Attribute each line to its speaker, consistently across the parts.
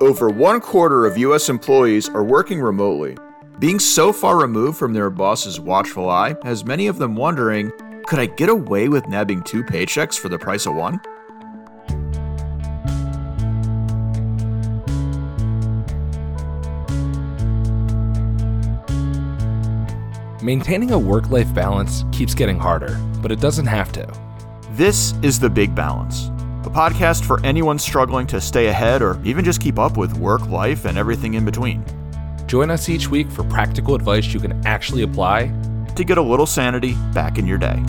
Speaker 1: Over one quarter of U.S. employees are working remotely. Being so far removed from their boss's watchful eye has many of them wondering could I get away with nabbing two paychecks for the price of one?
Speaker 2: Maintaining a work life balance keeps getting harder, but it doesn't have to.
Speaker 1: This is The Big Balance, a podcast for anyone struggling to stay ahead or even just keep up with work, life, and everything in between.
Speaker 2: Join us each week for practical advice you can actually apply
Speaker 1: to get a little sanity back in your day.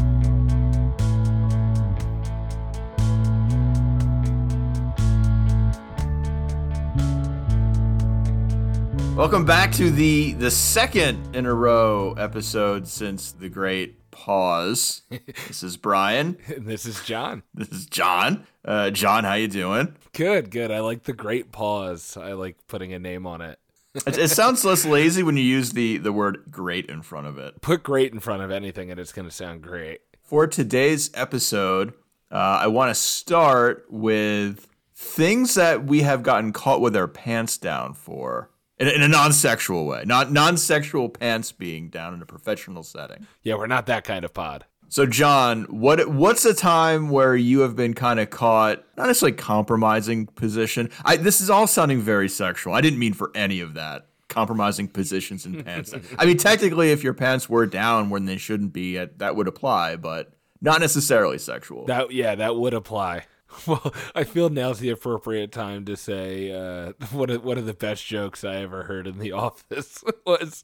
Speaker 1: Welcome back to the the second in a row episode since the great pause. this is Brian.
Speaker 2: this is John.
Speaker 1: This is John. Uh, John, how you doing?
Speaker 2: Good, good. I like the great pause. I like putting a name on it.
Speaker 1: it, it, sounds less lazy when you use the the word great in front of it.
Speaker 2: Put great in front of anything, and it's going to sound great.
Speaker 1: For today's episode, uh, I want to start with things that we have gotten caught with our pants down for in a, in a non-sexual way, not non-sexual pants being down in a professional setting.
Speaker 2: Yeah, we're not that kind of pod.
Speaker 1: So, John, what what's a time where you have been kind of caught, not necessarily compromising position? I, this is all sounding very sexual. I didn't mean for any of that. Compromising positions in pants. I mean, technically, if your pants were down when they shouldn't be, that would apply, but not necessarily sexual.
Speaker 2: That yeah, that would apply. Well, I feel now's the appropriate time to say uh, one of one of the best jokes I ever heard in the office was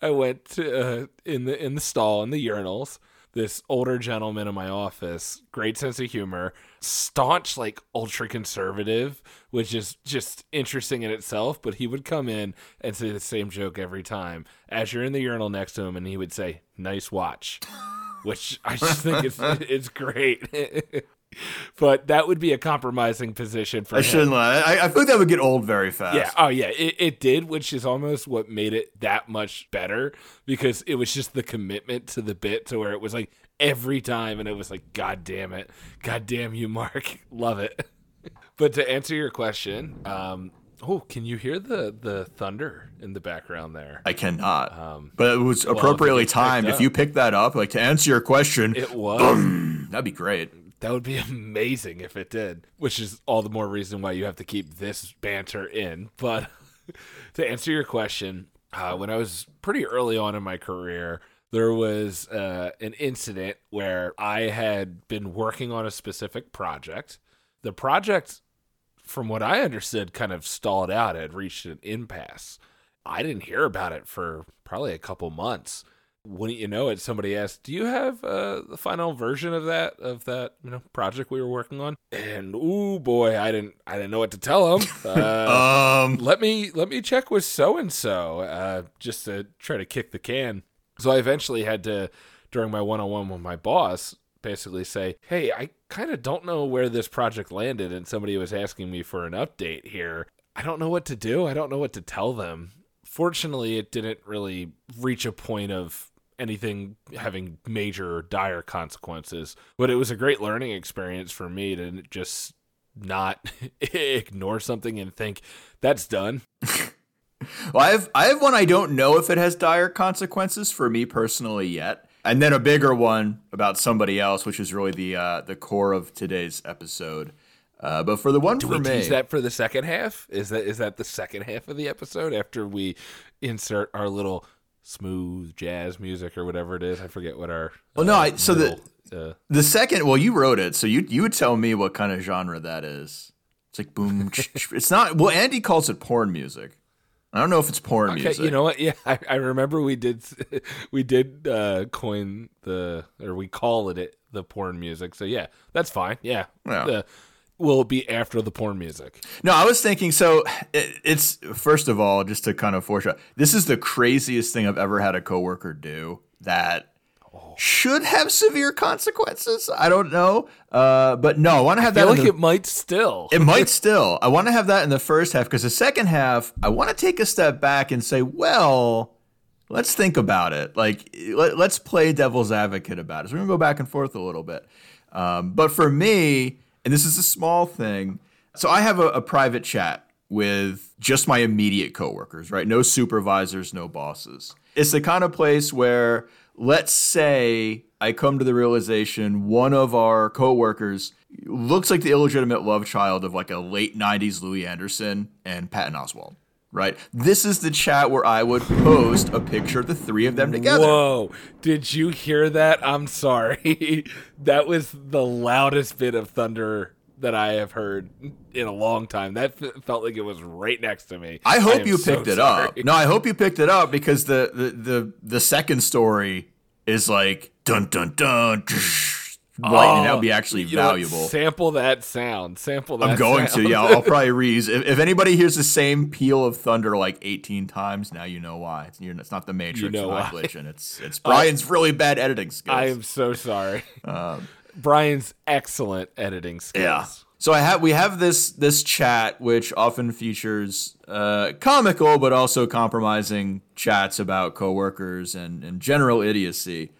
Speaker 2: I went to uh, in the in the stall in the urinals. This older gentleman in my office, great sense of humor, staunch like ultra conservative, which is just interesting in itself. But he would come in and say the same joke every time as you're in the urinal next to him, and he would say, "Nice watch." which I just think it's it's great. But that would be a compromising position for.
Speaker 1: I
Speaker 2: him.
Speaker 1: shouldn't lie. I, I feel like that would get old very fast.
Speaker 2: Yeah. Oh yeah. It, it did, which is almost what made it that much better because it was just the commitment to the bit to where it was like every time, and it was like, God damn it, God damn you, Mark, love it. but to answer your question, um, Oh, can you hear the the thunder in the background there?
Speaker 1: I cannot. Um, but it was appropriately well, timed. If you pick that up, like to answer your question,
Speaker 2: it was. Boom,
Speaker 1: that'd be great.
Speaker 2: That would be amazing if it did, which is all the more reason why you have to keep this banter in. But to answer your question, uh, when I was pretty early on in my career, there was uh, an incident where I had been working on a specific project. The project, from what I understood, kind of stalled out, had reached an impasse. I didn't hear about it for probably a couple months wouldn't you know it, somebody asked, "Do you have uh, the final version of that of that you know project we were working on?" And oh boy, I didn't I didn't know what to tell them. Uh, um, let me let me check with so and so just to try to kick the can. So I eventually had to, during my one on one with my boss, basically say, "Hey, I kind of don't know where this project landed, and somebody was asking me for an update here. I don't know what to do. I don't know what to tell them." Fortunately, it didn't really reach a point of anything having major dire consequences. But it was a great learning experience for me to just not ignore something and think that's done.
Speaker 1: well, I have I have one I don't know if it has dire consequences for me personally yet. And then a bigger one about somebody else, which is really the uh, the core of today's episode. Uh, but for the one
Speaker 2: Do
Speaker 1: for me,
Speaker 2: that for the second half? Is that is that the second half of the episode after we insert our little smooth jazz music or whatever it is. I forget what our.
Speaker 1: Well, no, I, so middle, the uh, the second. Well, you wrote it, so you you would tell me what kind of genre that is. It's like boom. it's not. Well, Andy calls it porn music. I don't know if it's porn okay, music.
Speaker 2: You know what? Yeah, I, I remember we did we did uh, coin the or we call it, it the porn music. So yeah, that's fine. Yeah. yeah. The, will it be after the porn music?
Speaker 1: No, I was thinking. So it, it's first of all, just to kind of foreshadow, this is the craziest thing I've ever had a coworker do that oh. should have severe consequences. I don't know, uh, but no, I want to have
Speaker 2: I
Speaker 1: that.
Speaker 2: Like
Speaker 1: the,
Speaker 2: it might still.
Speaker 1: it might still. I want to have that in the first half because the second half, I want to take a step back and say, well. Let's think about it. Like, let, us play devil's advocate about it. So we're gonna go back and forth a little bit. Um, but for me, and this is a small thing. So I have a, a private chat with just my immediate coworkers, right? No supervisors, no bosses. It's the kind of place where, let's say, I come to the realization one of our coworkers looks like the illegitimate love child of like a late 90s Louie Anderson and Patton Oswalt right? This is the chat where I would post a picture of the three of them together.
Speaker 2: Whoa. Did you hear that? I'm sorry. that was the loudest bit of thunder that I have heard in a long time. That f- felt like it was right next to me.
Speaker 1: I hope I you picked so it sorry. up. No, I hope you picked it up because the the the, the second story is like dun dun dun. Lightning. Oh, that would be actually valuable.
Speaker 2: Sample that sound. Sample that.
Speaker 1: I'm going
Speaker 2: sound.
Speaker 1: to. Yeah, I'll, I'll probably reuse. If, if, anybody hears the same peal of thunder like 18 times, now you know why. It's, it's not the Matrix. You know why. Glitching. It's it's Brian's really bad editing skills.
Speaker 2: I am so sorry. Um, Brian's excellent editing skills.
Speaker 1: Yeah. So I have we have this this chat which often features uh, comical but also compromising chats about coworkers and, and general idiocy.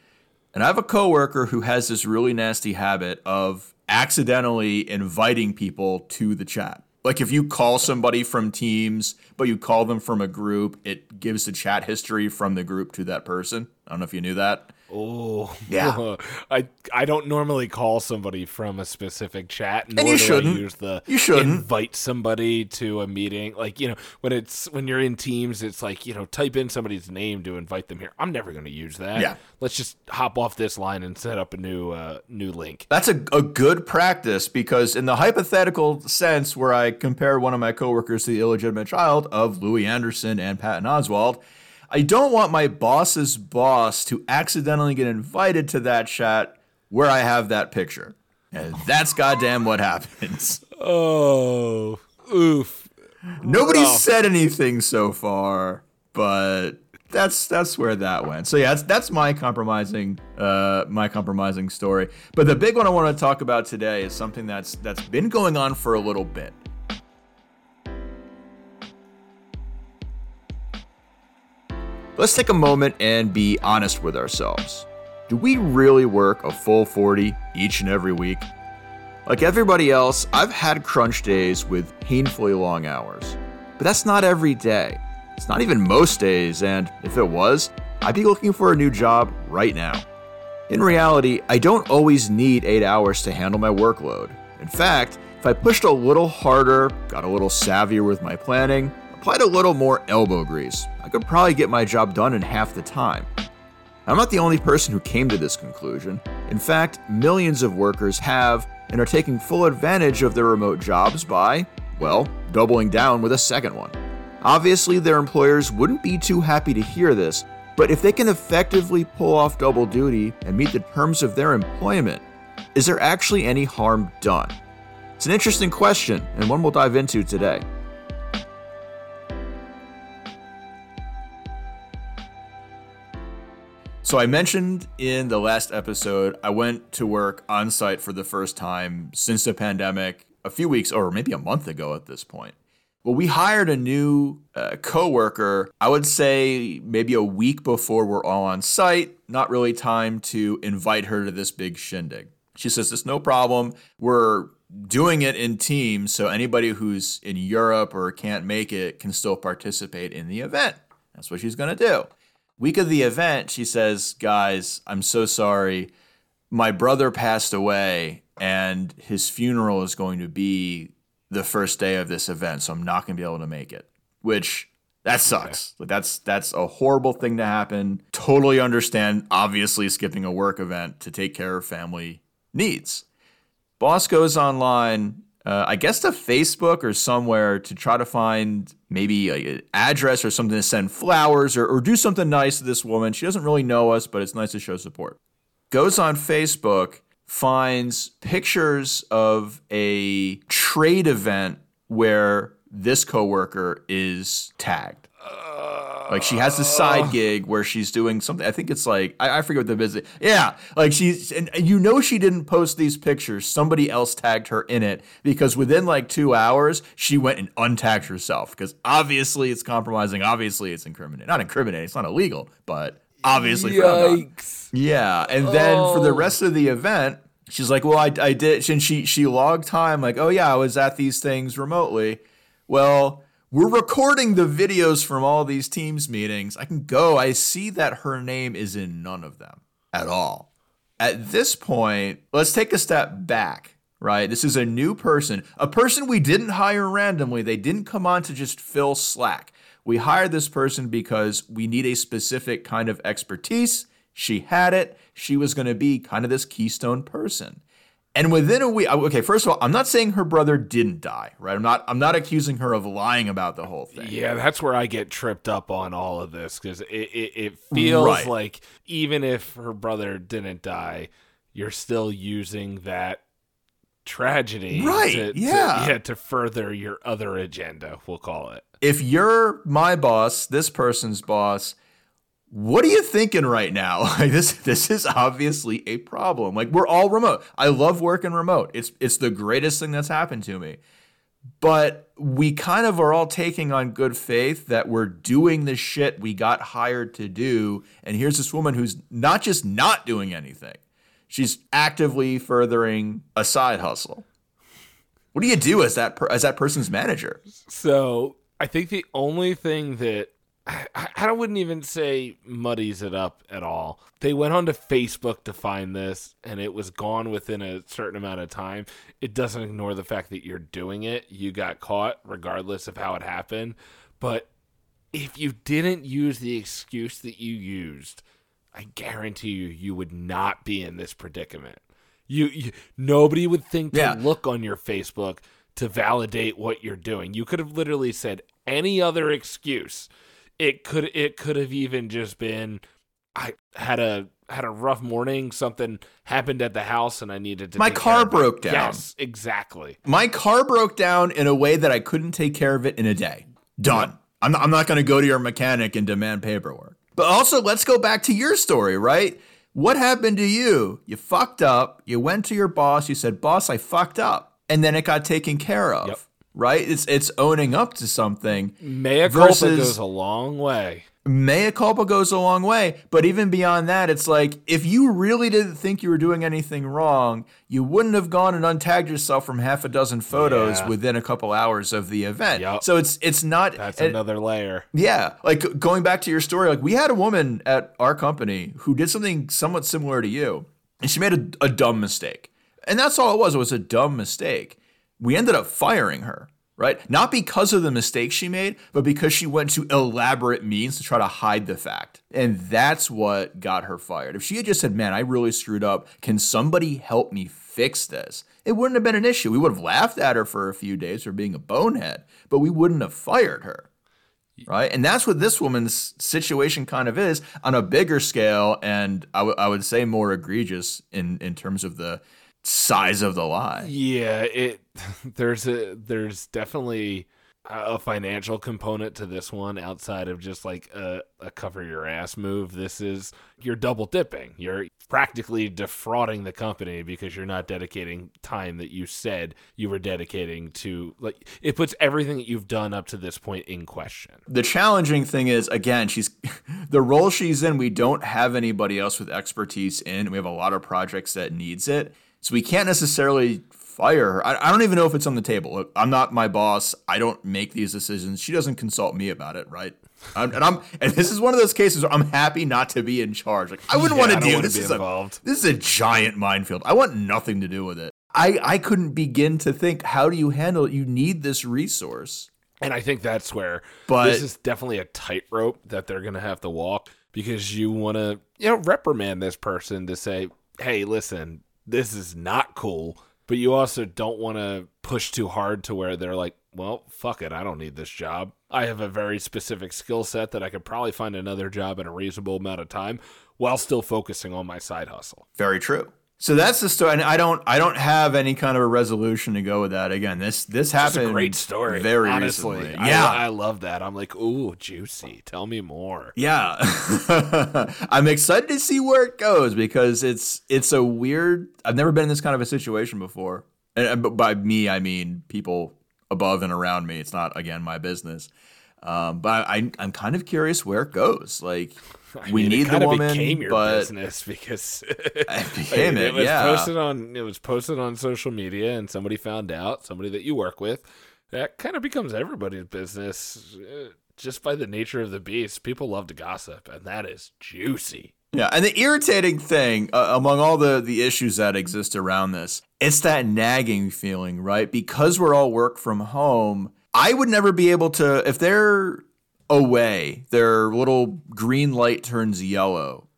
Speaker 1: And I have a coworker who has this really nasty habit of accidentally inviting people to the chat. Like if you call somebody from Teams, but you call them from a group, it gives the chat history from the group to that person. I don't know if you knew that.
Speaker 2: Oh, yeah. I I don't normally call somebody from a specific chat,
Speaker 1: nor and you shouldn't.
Speaker 2: Use the
Speaker 1: you shouldn't
Speaker 2: invite somebody to a meeting. Like you know, when it's when you're in Teams, it's like you know, type in somebody's name to invite them here. I'm never going to use that.
Speaker 1: Yeah,
Speaker 2: let's just hop off this line and set up a new uh, new link.
Speaker 1: That's a a good practice because in the hypothetical sense where I compare one of my coworkers to the illegitimate child of Louie Anderson and Patton Oswalt I don't want my boss's boss to accidentally get invited to that chat where I have that picture. And that's goddamn what happens.
Speaker 2: Oh, oof.
Speaker 1: Nobody said anything so far, but that's that's where that went. So yeah, that's that's my compromising uh my compromising story. But the big one I want to talk about today is something that's that's been going on for a little bit. Let's take a moment and be honest with ourselves. Do we really work a full 40 each and every week? Like everybody else, I've had crunch days with painfully long hours. But that's not every day. It's not even most days, and if it was, I'd be looking for a new job right now. In reality, I don't always need 8 hours to handle my workload. In fact, if I pushed a little harder, got a little savvier with my planning, applied a little more elbow grease, I could probably get my job done in half the time. I'm not the only person who came to this conclusion. In fact, millions of workers have and are taking full advantage of their remote jobs by, well, doubling down with a second one. Obviously, their employers wouldn't be too happy to hear this, but if they can effectively pull off double duty and meet the terms of their employment, is there actually any harm done? It's an interesting question, and one we'll dive into today. So I mentioned in the last episode, I went to work on site for the first time since the pandemic a few weeks or maybe a month ago at this point. Well, we hired a new uh, coworker, I would say maybe a week before we're all on site, not really time to invite her to this big shindig. She says, It's no problem. We're doing it in teams, so anybody who's in Europe or can't make it can still participate in the event. That's what she's going to do. Week of the event, she says, Guys, I'm so sorry. My brother passed away, and his funeral is going to be the first day of this event, so I'm not going to be able to make it. Which that sucks. Like that's that's a horrible thing to happen. Totally understand. Obviously, skipping a work event to take care of family needs. Boss goes online uh, I guess to Facebook or somewhere to try to find maybe an address or something to send flowers or, or do something nice to this woman. She doesn't really know us, but it's nice to show support. Goes on Facebook, finds pictures of a trade event where this coworker is tagged. Like she has a side oh. gig where she's doing something. I think it's like I, I forget what the business. Yeah, like she's and you know she didn't post these pictures. Somebody else tagged her in it because within like two hours she went and untagged herself because obviously it's compromising. Obviously it's incriminating. Not incriminating. It's not illegal, but obviously.
Speaker 2: Yikes.
Speaker 1: Yeah, and then oh. for the oh. rest of the oh. event, she's like, "Well, I, I did." And she she logged time like, "Oh yeah, I was at these things remotely." Well, we're recording the videos from all these teams meetings. I can go. I see that her name is in none of them at all. At this point, let's take a step back, right? This is a new person, a person we didn't hire randomly. They didn't come on to just fill slack. We hired this person because we need a specific kind of expertise. She had it. She was going to be kind of this keystone person. And within a week, okay, first of all, I'm not saying her brother didn't die, right? I'm not I'm not accusing her of lying about the whole thing.
Speaker 2: Yeah, that's where I get tripped up on all of this because it, it, it, feels right. like even if her brother didn't die, you're still using that tragedy
Speaker 1: right
Speaker 2: to,
Speaker 1: yeah.
Speaker 2: To, yeah to further your other agenda we'll call it
Speaker 1: if you're my boss this person's boss what are you thinking right now? Like this this is obviously a problem. Like we're all remote. I love working remote. It's it's the greatest thing that's happened to me. But we kind of are all taking on good faith that we're doing the shit we got hired to do. And here's this woman who's not just not doing anything. She's actively furthering a side hustle. What do you do as that per, as that person's manager?
Speaker 2: So, I think the only thing that I, I wouldn't even say muddies it up at all. They went onto Facebook to find this, and it was gone within a certain amount of time. It doesn't ignore the fact that you're doing it. You got caught, regardless of how it happened. But if you didn't use the excuse that you used, I guarantee you, you would not be in this predicament. You, you nobody would think to yeah. look on your Facebook to validate what you're doing. You could have literally said any other excuse it could it could have even just been I had a had a rough morning. Something happened at the house, and I needed to.
Speaker 1: My car broke down.
Speaker 2: Yes, exactly.
Speaker 1: My car broke down in a way that I couldn't take care of it in a day. Done. I'm not, I'm not going to go to your mechanic and demand paperwork. But also, let's go back to your story, right? What happened to you? You fucked up. You went to your boss. You said, "Boss, I fucked up," and then it got taken care of. Yep right? It's it's owning up to something.
Speaker 2: Mea culpa goes a long way.
Speaker 1: Mea culpa goes a long way, but even beyond that, it's like if you really didn't think you were doing anything wrong, you wouldn't have gone and untagged yourself from half a dozen photos yeah. within a couple hours of the event. Yep. So it's it's not
Speaker 2: that's another layer.
Speaker 1: Yeah, like going back to your story, like we had a woman at our company who did something somewhat similar to you, and she made a, a dumb mistake, and that's all it was. It was a dumb mistake we ended up firing her, right? Not because of the mistake she made, but because she went to elaborate means to try to hide the fact. And that's what got her fired. If she had just said, man, I really screwed up, can somebody help me fix this? It wouldn't have been an issue. We would have laughed at her for a few days for being a bonehead, but we wouldn't have fired her. Right. And that's what this woman's situation kind of is on a bigger scale. And I, w- I would say more egregious in, in terms of the size of the lie.
Speaker 2: Yeah, it there's a there's definitely a financial component to this one outside of just like a, a, cover your ass move. This is you're double dipping. You're practically defrauding the company because you're not dedicating time that you said you were dedicating to like it puts everything that you've done up to this point in question.
Speaker 1: The challenging thing is again, she's the role she's in, we don't have anybody else with expertise in. We have a lot of projects that needs it. So we can't necessarily fire her. I, I, don't even know if it's on the table. Look, I'm not my boss. I don't make these decisions. She doesn't consult me about it, right? I'm, and I'm and this is one of those cases where I'm happy not to be in charge. Like I wouldn't yeah, want to deal. this. Is involved. a, this is a giant minefield. I want nothing to do with it. I I couldn't begin to think how do you handle it. You need this resource.
Speaker 2: And I think that's where but, this is definitely a tightrope that they're going to have to walk because you want to, you know, reprimand this person to say, "Hey, listen, this is not cool." But you also don't want to push too hard to where they're like, well, fuck it, I don't need this job. I have a very specific skill set that I could probably find another job in a reasonable amount of time while still focusing on my side hustle.
Speaker 1: Very true. So that's the story, and I don't, I don't have any kind of a resolution to go with that. Again, this, this happened.
Speaker 2: great story,
Speaker 1: very
Speaker 2: honestly.
Speaker 1: Recently. Yeah,
Speaker 2: I, I, love that. I'm like, ooh, juicy. Tell me more.
Speaker 1: Yeah, I'm excited to see where it goes because it's, it's a weird. I've never been in this kind of a situation before, and by me, I mean people above and around me. It's not again my business. Um, but I, I'm kind of curious where it goes. Like, I we mean, need the woman, became your but
Speaker 2: business because
Speaker 1: it became it.
Speaker 2: it was
Speaker 1: yeah.
Speaker 2: posted on it was posted on social media, and somebody found out. Somebody that you work with that kind of becomes everybody's business uh, just by the nature of the beast. People love to gossip, and that is juicy.
Speaker 1: Yeah, and the irritating thing uh, among all the the issues that exist around this, it's that nagging feeling, right? Because we're all work from home, I would never be able to if they're away, their little green light turns yellow.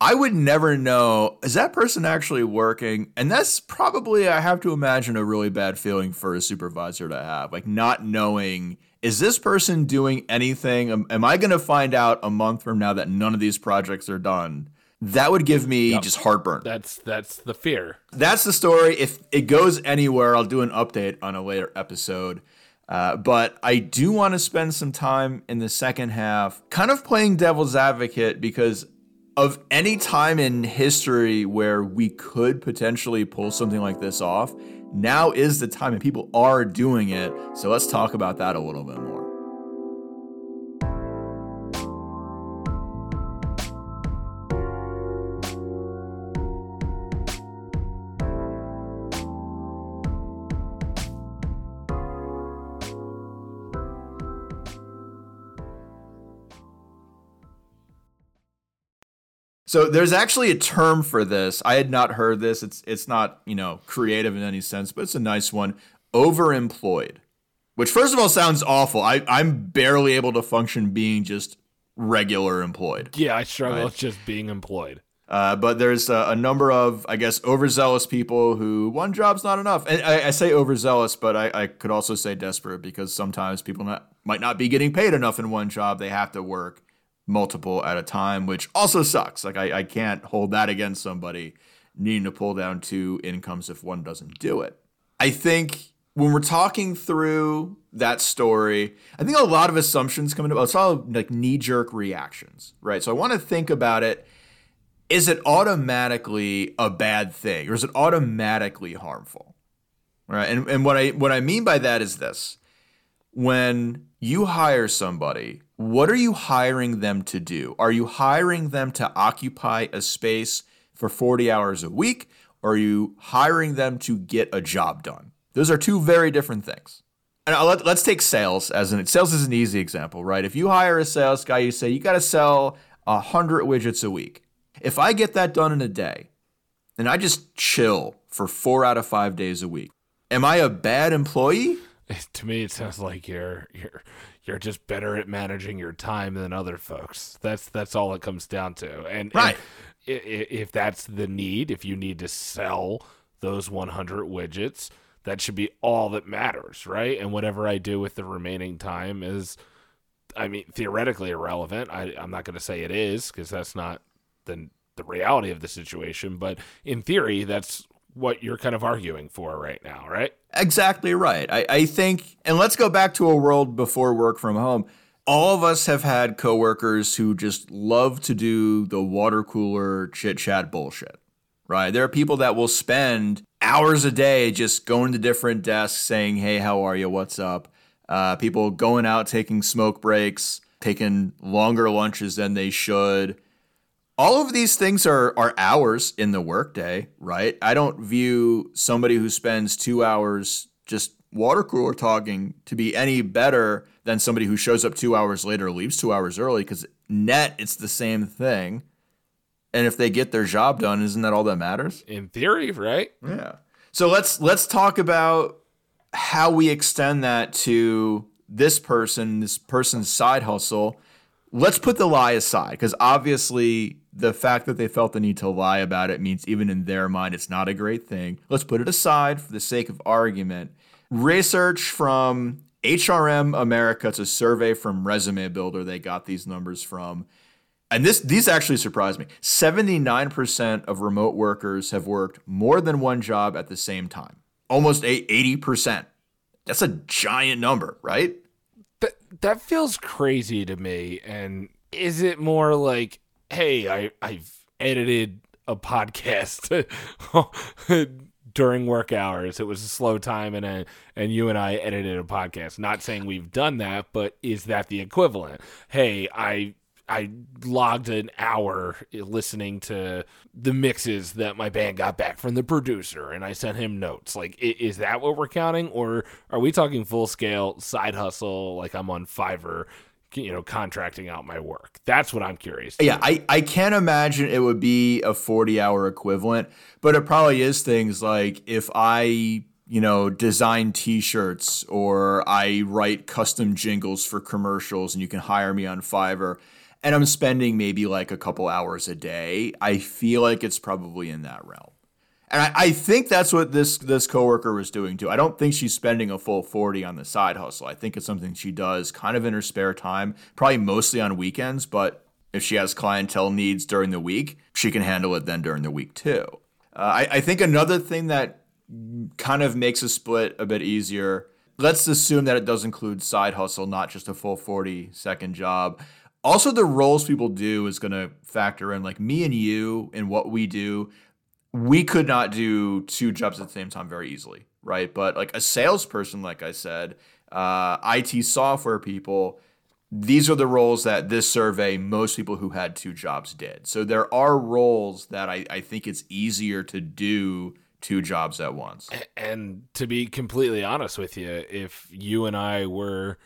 Speaker 1: I would never know is that person actually working? And that's probably I have to imagine a really bad feeling for a supervisor to have, like not knowing is this person doing anything? Am, am I going to find out a month from now that none of these projects are done? That would give me yep. just heartburn.
Speaker 2: That's that's the fear.
Speaker 1: That's the story. If it goes anywhere, I'll do an update on a later episode. Uh, but I do want to spend some time in the second half, kind of playing devil's advocate because of any time in history where we could potentially pull something like this off, now is the time and people are doing it. So let's talk about that a little bit more. So there's actually a term for this. I had not heard this. It's it's not, you know, creative in any sense, but it's a nice one. Overemployed. Which first of all sounds awful. I, I'm barely able to function being just regular employed.
Speaker 2: Yeah, I struggle right? with just being employed.
Speaker 1: Uh, but there's a, a, number of, I guess, overzealous people who one job's not enough. And I, I say overzealous, but I, I, could also say desperate because sometimes people not, might not be getting paid enough in one job. They have to work multiple at a time, which also sucks. Like I, I can't hold that against somebody needing to pull down two incomes if one doesn't do it. I think when we're talking through that story, I think a lot of assumptions come into it's all like knee jerk reactions, right? So I want to think about it. Is it automatically a bad thing or is it automatically harmful? Right. And, and what I what I mean by that is this when you hire somebody, what are you hiring them to do? Are you hiring them to occupy a space for 40 hours a week? Or are you hiring them to get a job done? Those are two very different things. And let, us take sales as an sales is an easy example, right? If you hire a sales guy, you say you got to sell a hundred widgets a week. If I get that done in a day, and I just chill for four out of five days a week, am I a bad employee?
Speaker 2: to me, it sounds like you're you're you're just better at managing your time than other folks. That's that's all it comes down to. And
Speaker 1: right,
Speaker 2: and if that's the need, if you need to sell those 100 widgets, that should be all that matters, right? And whatever I do with the remaining time is, I mean, theoretically irrelevant. I, I'm not going to say it is because that's not the the reality of the situation, but in theory, that's what you're kind of arguing for right now, right?
Speaker 1: Exactly right. I, I think, and let's go back to a world before work from home. All of us have had coworkers who just love to do the water cooler chit chat bullshit, right? There are people that will spend hours a day just going to different desks saying, hey, how are you? What's up? Uh, people going out taking smoke breaks, taking longer lunches than they should all of these things are are hours in the workday, right? I don't view somebody who spends two hours just water cooler talking to be any better than somebody who shows up two hours later leaves two hours early because net it's the same thing. And if they get their job done, isn't that all that matters?
Speaker 2: In theory, right?
Speaker 1: Yeah. So let's let's talk about how we extend that to this person, this person's side hustle. Let's put the lie aside because obviously the fact that they felt the need to lie about it means even in their mind it's not a great thing. Let's put it aside for the sake of argument. Research from HRM America, it's a survey from Resume Builder. They got these numbers from. And this these actually surprised me. 79% of remote workers have worked more than one job at the same time. Almost 80%. That's a giant number, right?
Speaker 2: That that feels crazy to me. And is it more like hey, I I've edited a podcast during work hours. It was a slow time, and a, and you and I edited a podcast. Not saying we've done that, but is that the equivalent? Hey, I I logged an hour listening to the mixes that my band got back from the producer and I sent him notes. Like, is that what we're counting? Or are we talking full scale side hustle? Like, I'm on Fiverr, you know, contracting out my work. That's what I'm curious.
Speaker 1: Yeah, I, I can't imagine it would be a 40 hour equivalent, but it probably is things like if I you know, design t-shirts or I write custom jingles for commercials and you can hire me on Fiverr and I'm spending maybe like a couple hours a day, I feel like it's probably in that realm. And I, I, think that's what this this coworker was doing too. I don't think she's spending a full 40 on the side hustle. I think it's something she does kind of in her spare time, probably mostly on weekends, but if she has clientele needs during the week, she can handle it then during the week too. Uh, I, I think another thing that kind of makes a split a bit easier. Let's assume that it does include side hustle, not just a full 40 second job. Also, the roles people do is going to factor in. Like me and you and what we do, we could not do two jobs at the same time very easily, right? But like a salesperson, like I said, uh, IT software people, these are the roles that this survey, most people who had two jobs did. So there are roles that I, I think it's easier to do two jobs at once.
Speaker 2: And to be completely honest with you, if you and I were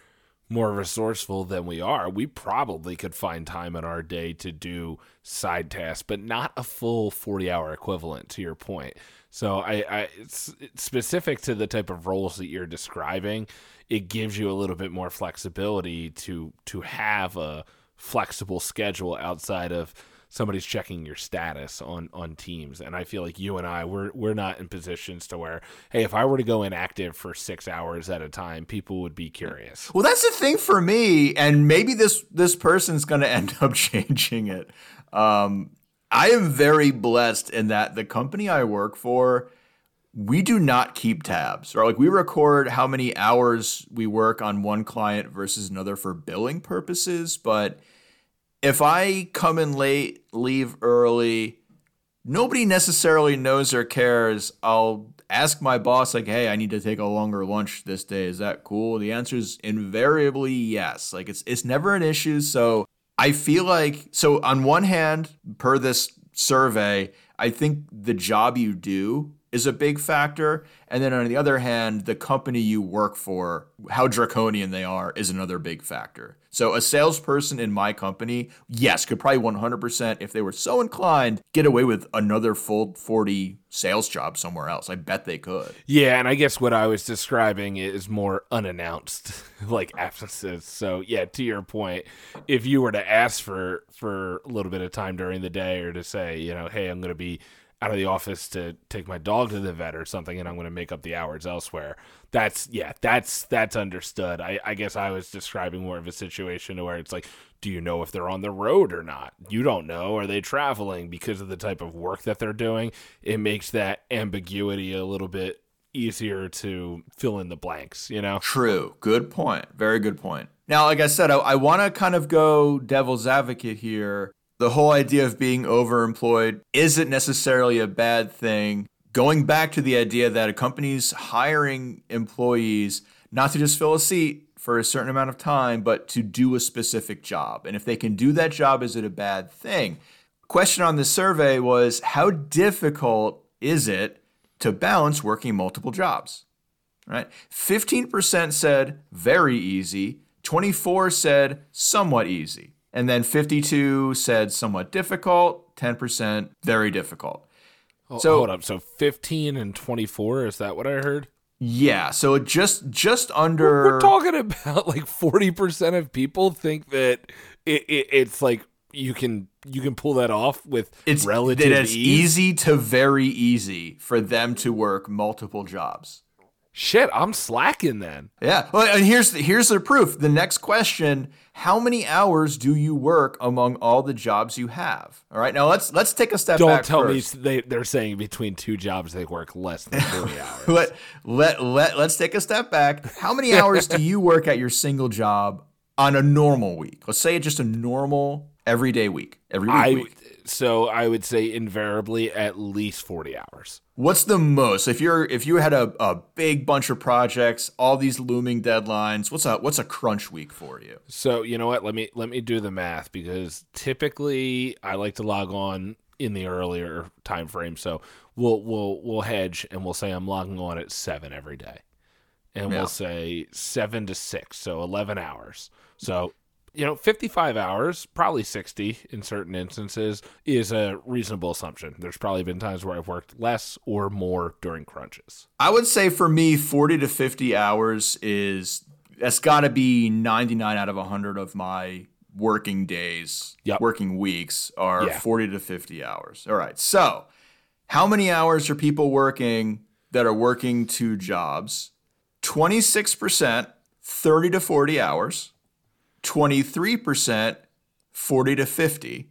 Speaker 2: more resourceful than we are, we probably could find time in our day to do side tasks, but not a full 40 hour equivalent to your point. So I, I it's, it's specific to the type of roles that you're describing, it gives you a little bit more flexibility to to have a flexible schedule outside of somebody's checking your status on on teams. And i feel like you and i we're we're not in positions to where hey if i were to go inactive for six hours at a time people would be curious.
Speaker 1: Well that's the thing for me and maybe this this person's going to end up changing it. Um, i am very blessed in that the company i work for we do not keep tabs or like we record how many hours we work on one client versus another for billing purposes but if I come in late, leave early, nobody necessarily knows or cares. I'll ask my boss, like, hey, I need to take a longer lunch this day. Is that cool? The answer is invariably yes. Like it's it's never an issue. So I feel like so on one hand, per this survey, I think the job you do is a big factor. And then on the other hand, the company you work for, how draconian they are, is another big factor. So a salesperson in my company, yes, could probably 100%, if they were so inclined, get away with another full 40 sales job somewhere else. I bet they could.
Speaker 2: Yeah, and I guess what I was describing is more unannounced, like absences. So yeah, to your point, if you were to ask for for a little bit of time during the day, or to say, you know, hey, I'm going to be out of the office to take my dog to the vet or something and I'm going to make up the hours elsewhere. That's yeah, that's that's understood. I, I guess I was describing more of a situation where it's like, do you know if they're on the road or not? You don't know. Are they traveling because of the type of work that they're doing? It makes that ambiguity a little bit easier to fill in the blanks, you know?
Speaker 1: True. Good point. Very good point. Now, like I said, I, I want to kind of go devil's advocate here the whole idea of being overemployed isn't necessarily a bad thing. Going back to the idea that a company's hiring employees not to just fill a seat for a certain amount of time, but to do a specific job. And if they can do that job, is it a bad thing? Question on the survey was how difficult is it to balance working multiple jobs? Right? 15% said very easy, 24 said somewhat easy. And then 52 said somewhat difficult, 10% very difficult.
Speaker 2: Oh, so hold up. So 15 and 24, is that what I heard?
Speaker 1: Yeah, so just just under
Speaker 2: We're talking about like 40% of people think that it, it, it's like you can you can pull that off with
Speaker 1: it's
Speaker 2: relative
Speaker 1: it's
Speaker 2: ease.
Speaker 1: easy to very easy for them to work multiple jobs.
Speaker 2: Shit, I'm slacking then.
Speaker 1: Yeah. Well, and here's the, here's the proof. The next question: How many hours do you work among all the jobs you have? All right. Now let's let's take a step back.
Speaker 2: Don't tell
Speaker 1: first.
Speaker 2: me they they're saying between two jobs they work less than 40 hours.
Speaker 1: let let let let's take a step back. How many hours do you work at your single job on a normal week? Let's say it's just a normal everyday week. Every week.
Speaker 2: I
Speaker 1: week.
Speaker 2: so I would say invariably at least 40 hours.
Speaker 1: What's the most? If you're if you had a, a big bunch of projects, all these looming deadlines, what's a what's a crunch week for you?
Speaker 2: So you know what? Let me let me do the math because typically I like to log on in the earlier time frame. So we'll we'll we'll hedge and we'll say I'm logging on at seven every day, and
Speaker 1: Yeah.
Speaker 2: we'll say seven to six, so eleven hours. So you know, 55 hours, probably 60 in certain instances, is a reasonable assumption. There's probably been times where I've worked less or more during crunches.
Speaker 1: I would say for me, 40 to 50 hours is that's got to be 99 out of 100 of my working days,
Speaker 2: Yep.
Speaker 1: working weeks are
Speaker 2: Yeah.
Speaker 1: 40 to 50 hours. All right. So, how many hours are people working that are working two jobs? 26%, 30 to 40 hours. 23%, 40 to 50.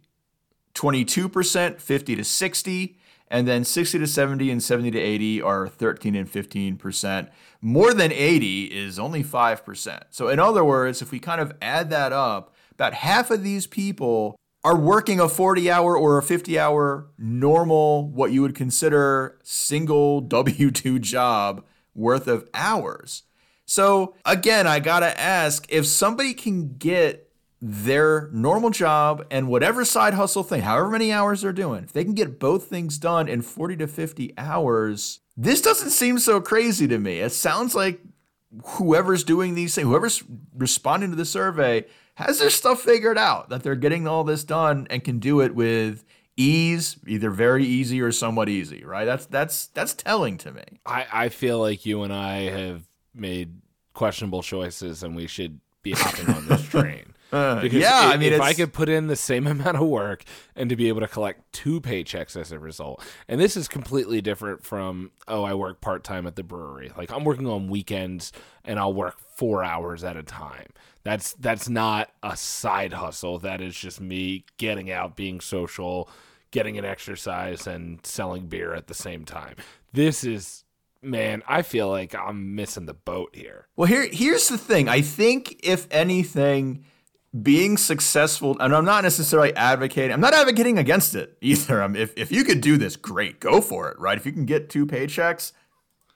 Speaker 1: 22%, 50 to 60, and then 60 to 70 and 70 to 80 are 13 and 15%. More than 80 is only 5%. So, in other words, if we kind of add that up, about half of these people are working a 40 hour or a 50 hour normal, what you would consider single W 2 job worth of hours. So, again, I gotta ask if somebody can get their normal job and whatever side hustle thing, however many hours they're doing, if they can get both things done in 40 to 50 hours, this doesn't seem so crazy to me. It sounds like whoever's doing these things, whoever's responding to the survey, has their stuff figured out, that they're getting all this done and can do it with ease, either very easy or somewhat easy, right? That's that's that's telling to me.
Speaker 2: I, I feel like you and I have made questionable choices and we should be hopping on this train.
Speaker 1: Uh,
Speaker 2: Because
Speaker 1: yeah,
Speaker 2: i-
Speaker 1: I mean,
Speaker 2: if I could put in the same amount of work and to be able to collect two paychecks as a result, and this is completely different from oh, I work part time at the brewery. Like I'm working on weekends and I'll work four hours at a time. That's that's not a side hustle. That is just me getting out, being social, getting an exercise, and selling beer at the same time. This is man, I feel like I'm missing the boat here.
Speaker 1: Well, here here's the thing. I think if anything, being successful, and I'm not necessarily advocating. I'm not advocating against it either. I'm, if if you could do this, great, go for it. Right? If you can get two paychecks,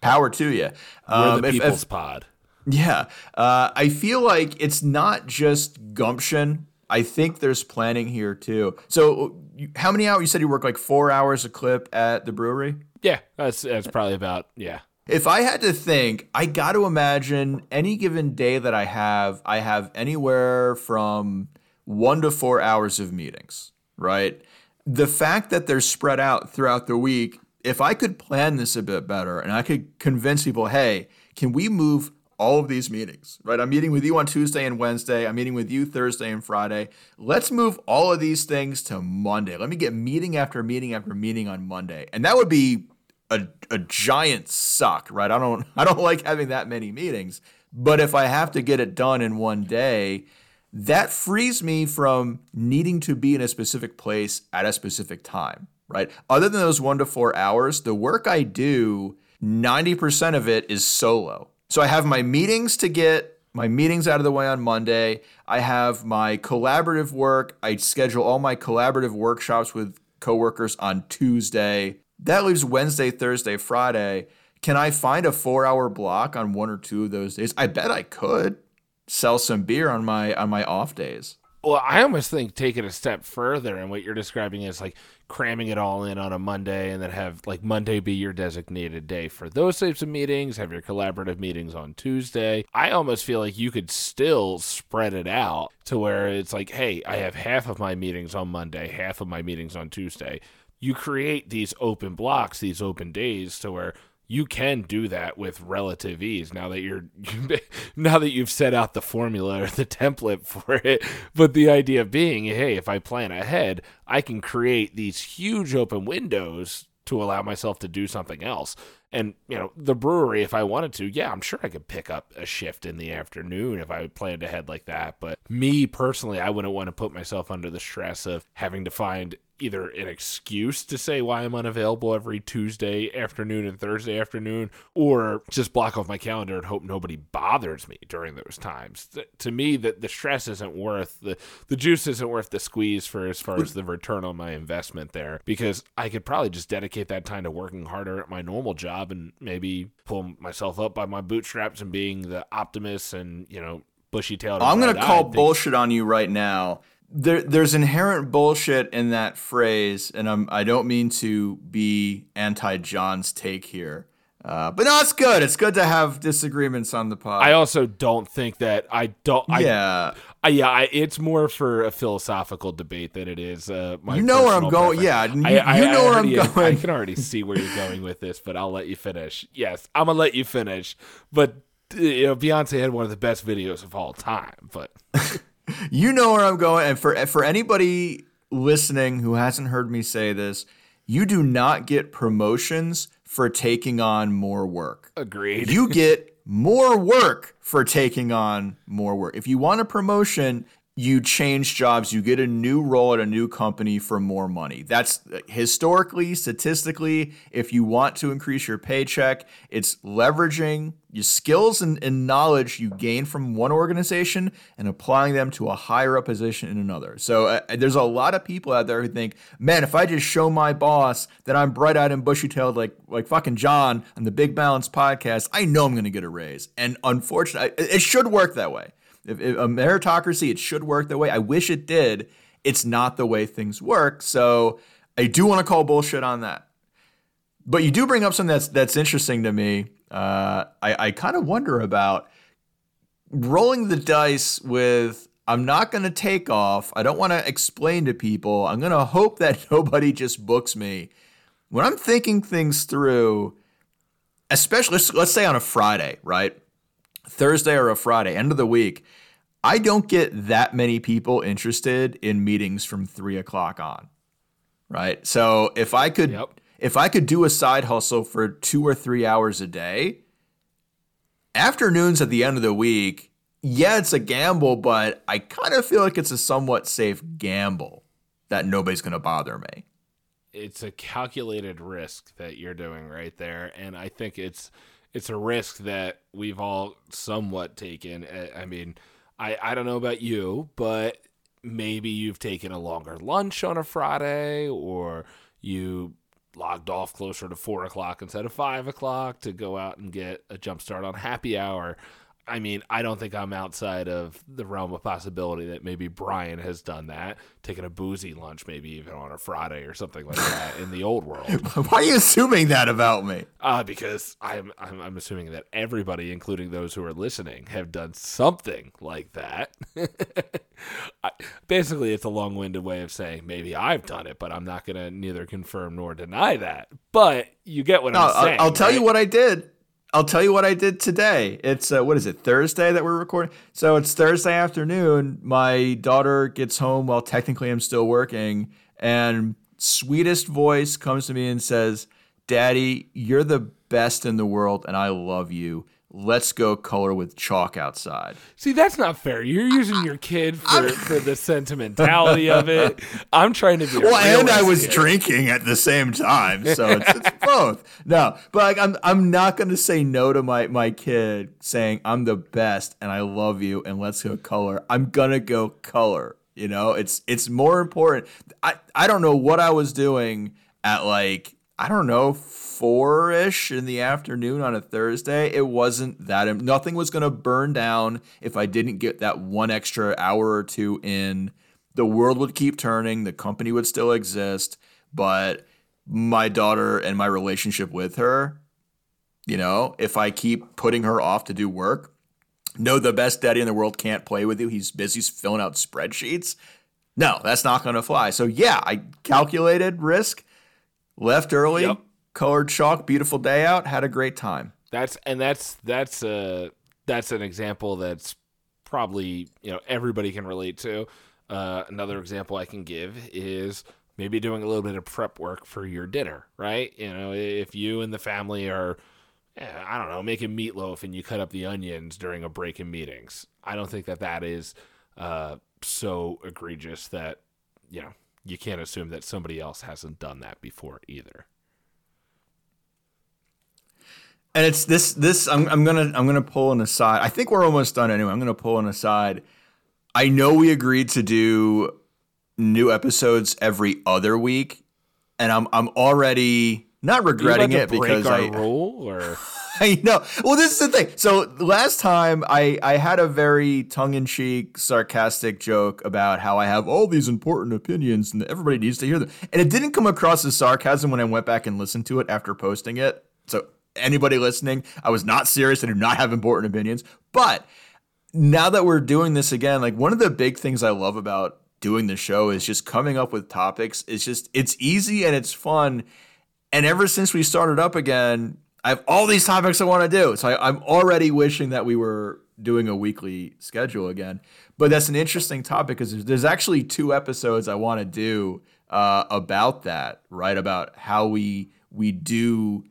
Speaker 1: power to you.
Speaker 2: We're
Speaker 1: Um,
Speaker 2: the
Speaker 1: if- if-
Speaker 2: people's pod.
Speaker 1: yeah. Uh, I feel like it's not just gumption. I think there's planning here too. So, you, how many hours? You said you work like four hours a clip at the brewery.
Speaker 2: Yeah, that's that's probably about yeah.
Speaker 1: If I had to think, I got to imagine any given day that I have, I have anywhere from one to four hours of meetings, right? The fact that they're spread out throughout the week, if I could plan this a bit better and I could convince people, hey, can we move all of these meetings, right? I'm meeting with you on Tuesday and Wednesday. I'm meeting with you Thursday and Friday. Let's move all of these things to Monday. Let me get meeting after meeting after meeting on Monday. And that would be a, a giant suck, right? I don't I don't like having that many meetings, but if I have to get it done in one day, that frees me from needing to be in a specific place at a specific time, right? Other than those 1 to 4 hours, the work I do, 90% of it is solo. So I have my meetings to get my meetings out of the way on Monday. I have my collaborative work. I schedule all my collaborative workshops with coworkers on Tuesday. That leaves Wednesday, Thursday, Friday. Can I find a 4-hour block on one or two of those days? I bet I could sell some beer on my on my off days.
Speaker 2: Well, I almost think take it a step further, and what you're describing is like cramming it all in on a Monday, and then have like Monday be your designated day for those types of meetings. Have your collaborative meetings on Tuesday. I almost feel like you could still spread it out to where it's like, hey, I have half of my meetings on Monday, half of my meetings on Tuesday. You create these open blocks, these open days, to where you can do that with relative ease now that you're now that you've set out the formula or the template for it. But the idea being hey if i plan ahead i can create these huge open windows to allow myself to do something else And, you know, the brewery, if I wanted to, yeah, I'm sure I could pick up a shift in the afternoon if I planned ahead like that. But me personally, I wouldn't want to put myself under the stress of having to find either an excuse to say why I'm unavailable every Tuesday afternoon and Thursday afternoon, or just block off my calendar and hope nobody bothers me during those times. To me, that the stress isn't worth the the juice isn't worth the squeeze for as far as the return on my investment there, because I could probably just dedicate that time to working harder at my normal job and maybe pull myself up by my bootstraps and being the optimist and you know bushy tailed.
Speaker 1: I'm going to call bullshit on you right now there, there's inherent bullshit in that phrase, and I'm, I don't mean to be anti John's take here. Uh, but no, it's good. It's good to have disagreements on the pod.
Speaker 2: I also don't think that I don't. I,
Speaker 1: yeah,
Speaker 2: I, yeah. I, it's more for a philosophical debate than it is. Uh, my
Speaker 1: you know where I'm going. Preference. Yeah, you,
Speaker 2: I,
Speaker 1: you know where I'm
Speaker 2: going. I can already see where you're going with this, but I'll let you finish. Yes, I'm gonna let you finish. But you know, Beyonce had one of the best videos of all time. But
Speaker 1: you know where I'm going. And for for anybody listening who hasn't heard me say this, you do not get promotions for taking on more work.
Speaker 2: Agreed.
Speaker 1: You get more work for taking on more work. If you want a promotion, you change jobs, you get a new role at a new company for more money. That's historically, statistically, if you want to increase your paycheck, it's leveraging your skills and, and, knowledge you gain from one organization and applying them to a higher up position in another. So uh, there's a lot of people out there who think, man, if I just show my boss that I'm bright eyed and bushy tailed like like fucking John on the Big Balance podcast, I know I'm going to get a raise. And unfortunately, it should work that way. If, if a meritocracy, it should work that way. I wish it did. It's not the way things work. So I do want to call bullshit on that. But you do bring up something that's that's interesting to me. Uh, I, I kind of wonder about rolling the dice with I'm not going to take off. I don't want to explain to people. I'm going to hope that nobody just books me. When I'm thinking things through, especially let's, let's say on a Friday, right? Thursday or a Friday, end of the week, I don't get that many people interested in meetings from three o'clock on. Right. So if I could yep. if I could do a side hustle for two or three hours a day, afternoons at the end of the week, yeah, it's a gamble, but I kind of feel like it's a somewhat safe gamble that nobody's gonna bother me.
Speaker 2: It's a calculated risk that you're doing right there. And I think it's it's a risk that we've all somewhat taken. I mean, I I don't know about you, but maybe you've taken a longer lunch on a Friday, or you logged off closer to four o'clock instead of five o'clock to go out and get a jump start on happy hour. I mean, I don't think I'm outside of the realm of possibility that maybe Brian has done that, taking a boozy lunch, maybe even on a Friday or something like that in the old world.
Speaker 1: Why are you assuming that about me?
Speaker 2: Uh, because I'm, I'm, I'm assuming that everybody, including those who are listening, have done something like that. I, basically, it's a long-winded way of saying maybe I've done it, but I'm not going to neither confirm nor deny that. But you get what I'm saying.
Speaker 1: I'll, I'll tell
Speaker 2: right?
Speaker 1: you what I did. I'll tell you what I did today. It's uh, what is it Thursday that we're recording? So it's Thursday afternoon. My daughter gets home while technically I'm still working, and sweetest voice comes to me and says, "Daddy, you're the best in the world, and I love you." Let's go color with chalk outside.
Speaker 2: See, that's not fair. You're using your kid for, for the sentimentality of it. I'm trying to be well,
Speaker 1: and I was drinking at the same time, so it's, it's both. No, but like, I'm I'm not going to say no to my my kid saying I'm the best and I love you and let's go color. I'm gonna go color. You know, it's it's more important. I I don't know what I was doing at like I don't know four ish in the afternoon on a Thursday, it wasn't that nothing was going to burn down if I didn't get that one extra hour or two in. The world would keep turning, the company would still exist, but my daughter and my relationship with her, you know, if I keep putting her off to do work, no, the best daddy in the world can't play with you. He's busy filling out spreadsheets. No, that's not going to fly. So, yeah, I calculated risk, left early, yep colored chalk, beautiful day out, had a great time.
Speaker 2: That's and that's that's a that's an example that's probably you know everybody can relate to. Uh, another example I can give is maybe doing a little bit of prep work for your dinner, right? You know, if you and the family are, I don't know, making meatloaf and you cut up the onions during a break in meetings, I don't think that that is uh, so egregious that, you know, you can't assume that somebody else hasn't done that before either.
Speaker 1: And it's this this I'm I'm gonna I'm gonna pull an aside. I think we're almost done anyway. I'm gonna pull an aside. I know we agreed to do new episodes every other week, and I'm I'm already not regretting it because I
Speaker 2: rule or
Speaker 1: I know. Well, this is the thing. So last time I I had a very tongue in cheek, sarcastic joke about how I have all these important opinions and everybody needs to hear them, and it didn't come across as sarcasm when I went back and listened to it after posting it. So anybody listening, I was not serious. I do not have important opinions, but now that we're doing this again, like one of the big things I love about doing the show is just coming up with topics. It's just it's easy and it's fun. And ever since we started up again, I have all these topics I want to do. So I, am already wishing that we were doing a weekly schedule again. But that's an interesting topic because there's, there's, actually two episodes I want to do uh, about that, right? About how we we do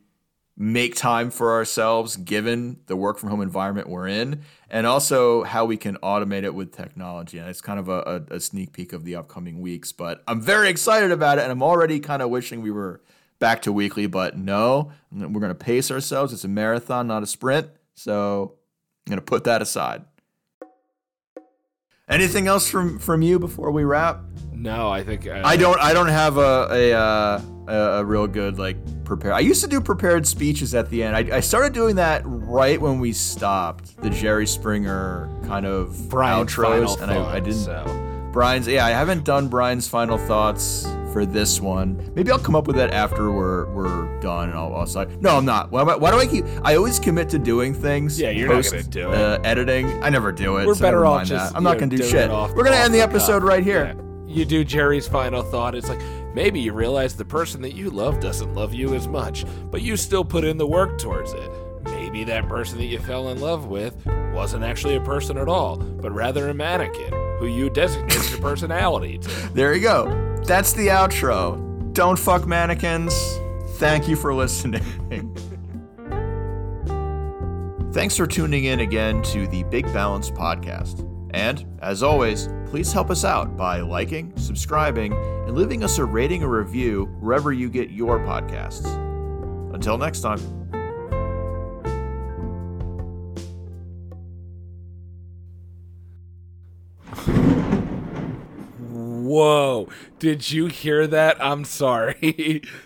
Speaker 1: make time for ourselves given the work from home environment we're in and also how we can automate it with technology and it's kind of a, a, a, sneak peek of the upcoming weeks but i'm very excited about it and i'm already kind of wishing we were back to weekly but no we're going to pace ourselves it's a marathon not a sprint so i'm going to put that aside anything else from from you before we wrap
Speaker 2: no i think
Speaker 1: uh, i don't i don't have a a, uh, a, a real good like prepare. I used to do prepared speeches at the end. I, I started doing that right when we stopped the Jerry Springer kind of
Speaker 2: Brian's
Speaker 1: outros,
Speaker 2: and I, I, didn't.
Speaker 1: So. Brian's, yeah, I haven't done Brian's final thoughts for this one. Maybe I'll come up with that after we're we're done, and I'll, I'll say, no, I'm not. Why, why, do I keep? I always commit to doing things.
Speaker 2: Yeah, you're
Speaker 1: post,
Speaker 2: not gonna do it.
Speaker 1: Uh, editing, I never do it.
Speaker 2: We're
Speaker 1: so
Speaker 2: better
Speaker 1: off
Speaker 2: just.
Speaker 1: That. I'm not gonna do shit.
Speaker 2: Off,
Speaker 1: we're gonna end the episode right here.
Speaker 2: Yeah. You do Jerry's final thought. It's like Maybe you realize the person that you love doesn't love you as much, but you still put in the work towards it. Maybe that person that you fell in love with wasn't actually a person at all, but rather a mannequin who you designated your personality to.
Speaker 1: There you go. That's the outro. Don't fuck mannequins. Thank you for listening. Thanks for tuning in again to the Big Balance Podcast. And, as always, please help us out by liking, subscribing, and leaving us a rating or review wherever you get your podcasts. Until next time.
Speaker 2: Whoa. Did you hear that? I'm sorry.